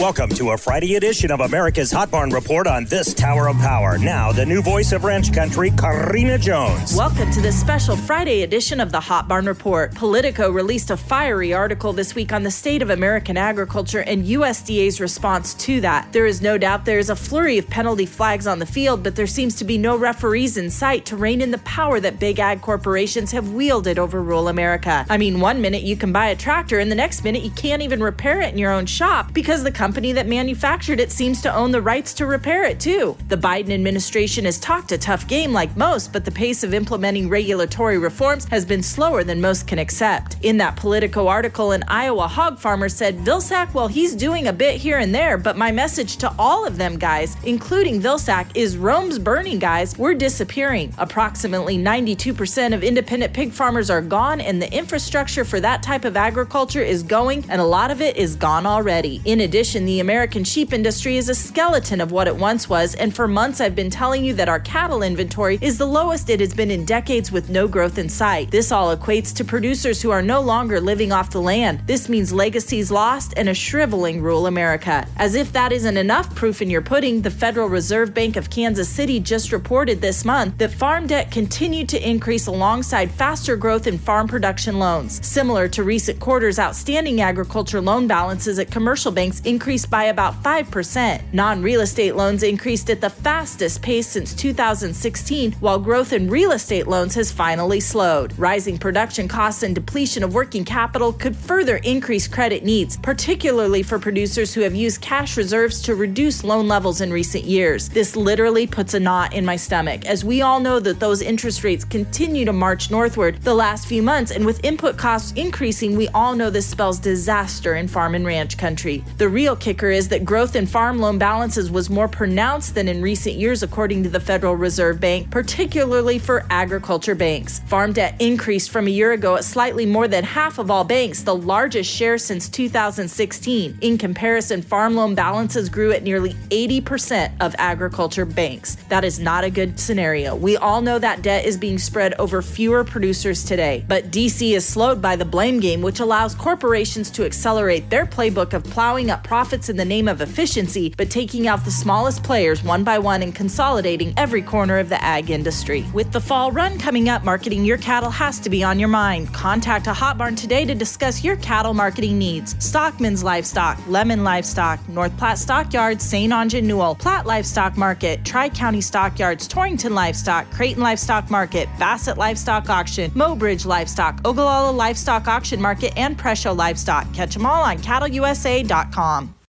Welcome to a Friday edition of America's Hot Barn Report on this Tower of Power. Now, the new voice of ranch country, Karina Jones. Welcome to this special Friday edition of the Hot Barn Report. Politico released a fiery article this week on the state of American agriculture and USDA's response to that. There is no doubt there is a flurry of penalty flags on the field, but there seems to be no referees in sight to rein in the power that big ag corporations have wielded over rural America. I mean, one minute you can buy a tractor, and the next minute you can't even repair it in your own shop because the company company that manufactured it seems to own the rights to repair it, too. The Biden administration has talked a tough game like most, but the pace of implementing regulatory reforms has been slower than most can accept. In that Politico article, an Iowa hog farmer said, Vilsack, well, he's doing a bit here and there, but my message to all of them guys, including Vilsack, is Rome's burning, guys. We're disappearing. Approximately 92% of independent pig farmers are gone, and the infrastructure for that type of agriculture is going, and a lot of it is gone already. In addition, the American sheep industry is a skeleton of what it once was, and for months I've been telling you that our cattle inventory is the lowest it has been in decades with no growth in sight. This all equates to producers who are no longer living off the land. This means legacies lost and a shriveling rural America. As if that isn't enough proof in your pudding, the Federal Reserve Bank of Kansas City just reported this month that farm debt continued to increase alongside faster growth in farm production loans. Similar to recent quarters, outstanding agriculture loan balances at commercial banks increased increased by about 5%. Non real estate loans increased at the fastest pace since 2016, while growth in real estate loans has finally slowed. Rising production costs and depletion of working capital could further increase credit needs, particularly for producers who have used cash reserves to reduce loan levels in recent years. This literally puts a knot in my stomach, as we all know that those interest rates continue to march northward the last few months, and with input costs increasing, we all know this spells disaster in farm and ranch country. The real kicker is that growth in farm loan balances was more pronounced than in recent years, according to the Federal Reserve Bank, particularly for agriculture banks. Farm debt increased from a year ago at slightly more than half of all banks, the largest share since 2016. In comparison, farm loan balances grew at nearly 80% of agriculture banks. That is not a good scenario. We all know that debt is being spread over fewer producers today, but DC is slowed by the blame game, which allows corporations to accelerate their playbook of plowing up profits profits in the name of efficiency, but taking out the smallest players one by one and consolidating every corner of the ag industry. With the fall run coming up, marketing your cattle has to be on your mind. Contact a hot barn today to discuss your cattle marketing needs. Stockman's Livestock, Lemmon Livestock, North Platte Stockyards, St. Onge Newell, Platte Livestock Market, Tri County Stockyards, Torrington Livestock, Creighton Livestock Market, Bassett Livestock Auction, Mobridge Livestock, Ogallala Livestock Auction Market, and Presho Livestock. Catch them all on cattleusa.com.